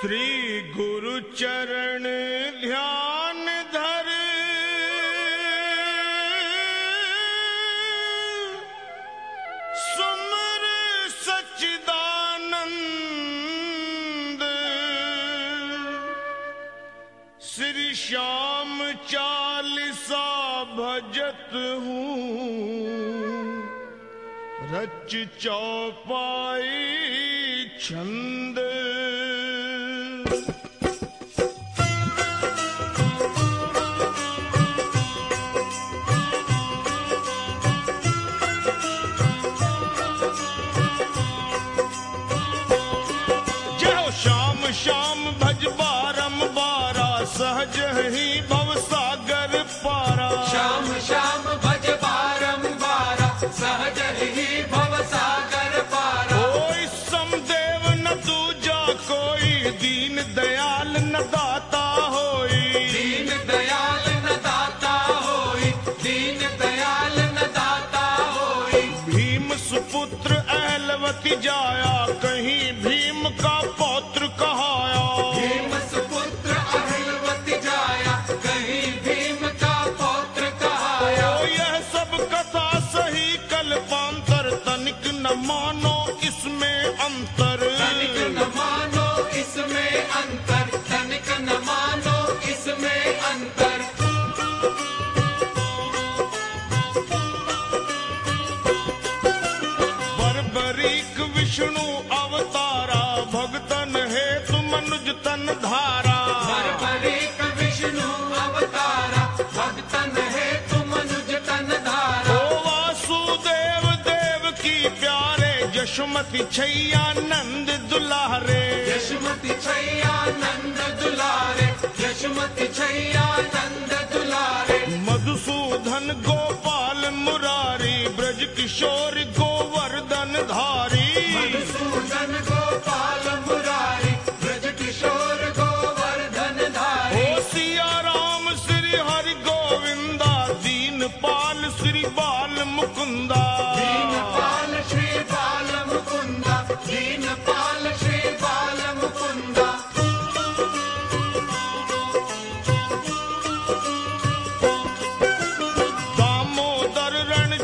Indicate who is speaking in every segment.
Speaker 1: श्री गुरु चरण ध्यान धर। सुमर सच्चिदानंद। श्री श्याम चालीसा भजत हूँ। रच चौपाई छंद श्याम भज बारम बारा सहज ही भव सागर पारा।
Speaker 2: श्याम श्याम भज बारंबार सहज ही भव सागर पारा।
Speaker 1: कोई समदेव न दूजा कोई दीन दयाल न दाता होई।
Speaker 2: दीन दयाल न दाता होई दीन दयाल न दाता होई।
Speaker 1: भीम सुपुत्र अहलवती जाया न मानो इसमें अंतर।
Speaker 2: तनिक न मानो इसमें अंतर तनिक न मानो इसमें अंतर।
Speaker 1: बर्बरीक विष्णु यशुमति छैया नंद दुलारे।
Speaker 2: यशमती छैया नंद दुलारे यशमती छैया नंद दुलारे।
Speaker 1: मधुसूदन गोपाल मुरारी ब्रज किशोर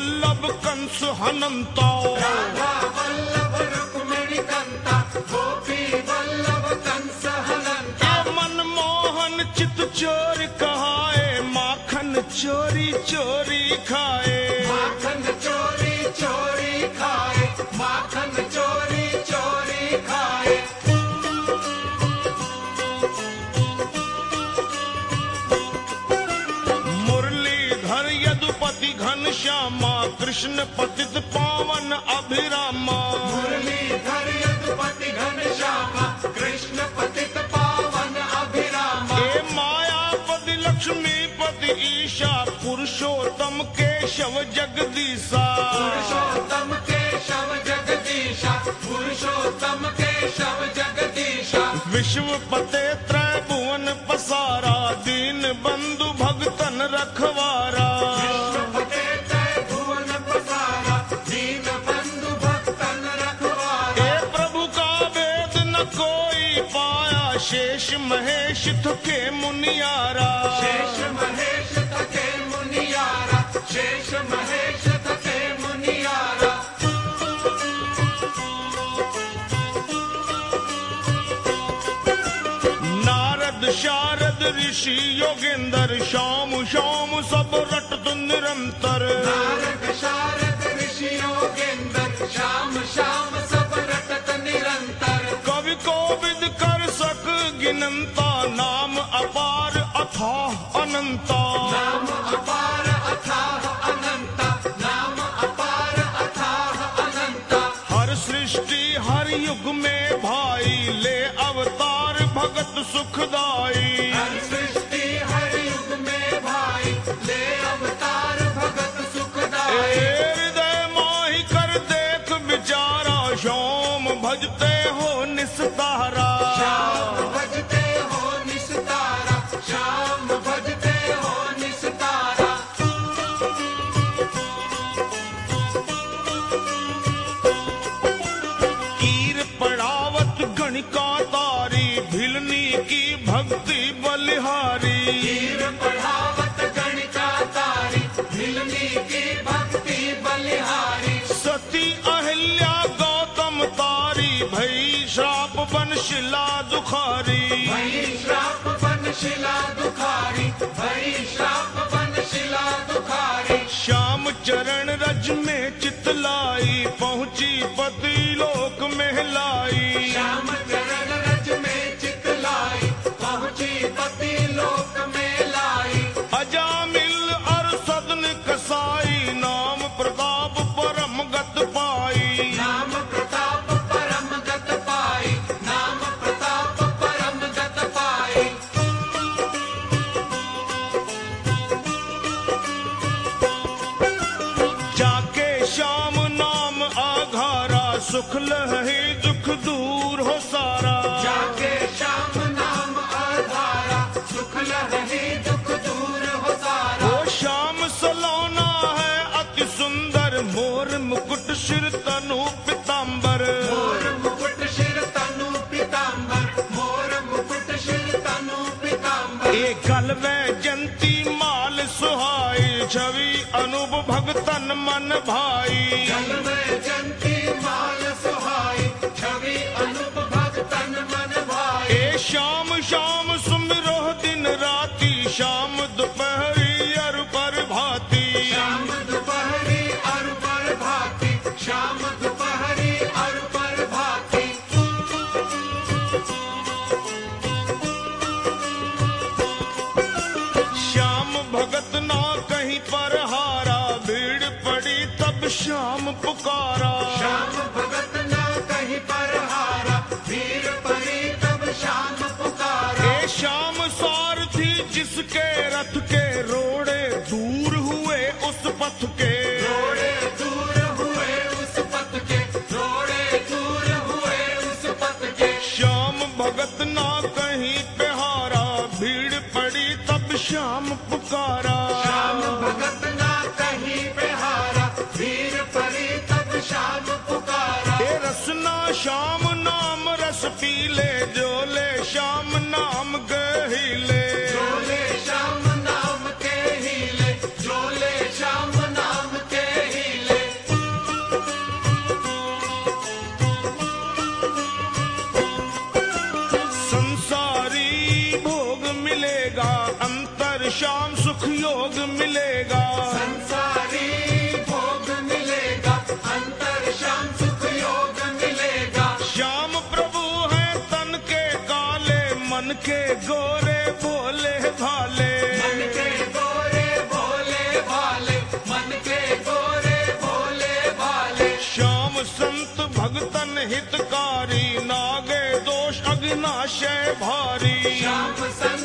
Speaker 1: वल्लभ कंस हनंता।
Speaker 2: राधा वल्लभ रुक्मिणी कंता गोपी वल्लभ कंस हनंता।
Speaker 1: मनमोहन चित चोर कहाए माखन चोरी चोरी खाए।
Speaker 2: माखन चोरी चोरी खाए माखन चोरी
Speaker 1: श्यामा कृष्ण पतित पावन अभिरामा।
Speaker 2: मुरलीधर यदुपति घन श्यामा कृष्ण पतित पावन अभिरामा।
Speaker 1: ए मायापति लक्ष्मीपति ईशा पुरुषोत्तम केशव जगदीशा।
Speaker 2: पुरुषोत्तम केशव जगदीशा पुरुषोत्तम केशव जगदीशा।
Speaker 1: विश्व पते त्रय महेश थके मुनियारा।
Speaker 2: शेष महेश थके मुनियारा शेष महेश थके मुनियारा।
Speaker 1: नारद शारद ऋषि योगेंद्र श्याम श्याम सब रटत निरंतर।
Speaker 2: नारद शारद ऋषि योगेंद्र श्याम श्याम
Speaker 1: भजते हो निस्तारा। श्राप बन शिला दुखारी।
Speaker 2: भई श्राप बन शिला दुखारी भई श्राप बन शिला दुखारी।
Speaker 1: श्याम चरण रज में चितलाई
Speaker 2: श्याम
Speaker 1: नाम आघारा सुख लहे दुख दूर हो सारा।
Speaker 2: जाके श्याम नाम आधारा सुख लहे दुख दूर हो सारा।
Speaker 1: वो श्याम सलोना है अति सुंदर मोर मुकुट सिर तनु पिताम्बर
Speaker 2: मोर मुकुट शिर तनु पीताम्बर मोर मुकुट शिर तनु पीताम्बर
Speaker 1: एक गल में जंती छवि अनुप भगतन मन भाई।
Speaker 2: जल में जंती माल सुहाई छवि अनुप भगतन मन भाई।
Speaker 1: ए श्याम श्याम सुमिरो दिन राती शाम भगत ना कहीं पे हारा भीड़ पड़ी तब श्याम पुकारा।
Speaker 2: श्याम भगत ना कहीं
Speaker 1: पे हारा पड़ी तब श्याम पुकारा। ए रसना श्याम नाम रस पीले जोले श्याम नाम गहीले
Speaker 2: के
Speaker 1: गोरे भोले भाले।
Speaker 2: मन के गोरे भोले भाले मन के गोरे भोले भाले।
Speaker 1: श्याम संत भगतन हितकारी नागे दोष अग्नाशय भारी।
Speaker 2: श्याम संत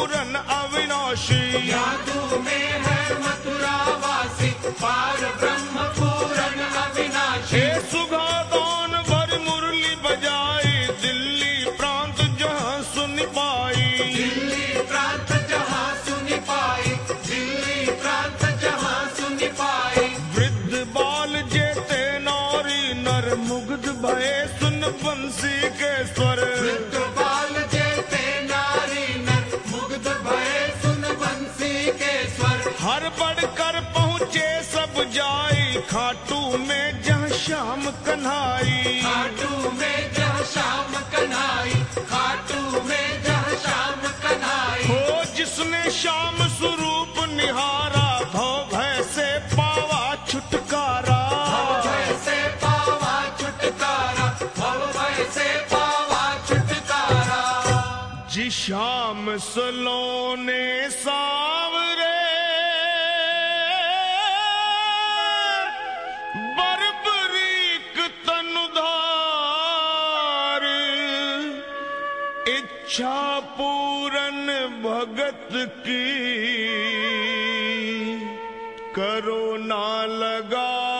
Speaker 1: पूरन अविनाशी।
Speaker 2: यादू में है मथुरा वासी पार
Speaker 1: कन्हाई।
Speaker 2: खाटू में जहाँ श्याम कन्हाई खाटू में जहाँ श्याम कन्हाई।
Speaker 1: हो जिसने श्याम स्वरूप निहारा भव भय से पावा छुटकारा।
Speaker 2: भय से पावा छुटकारा भव भय से पावा छुटकारा।
Speaker 1: श्याम सलोने सावरे इच्छा पूरन भगत की करो ना लगाओ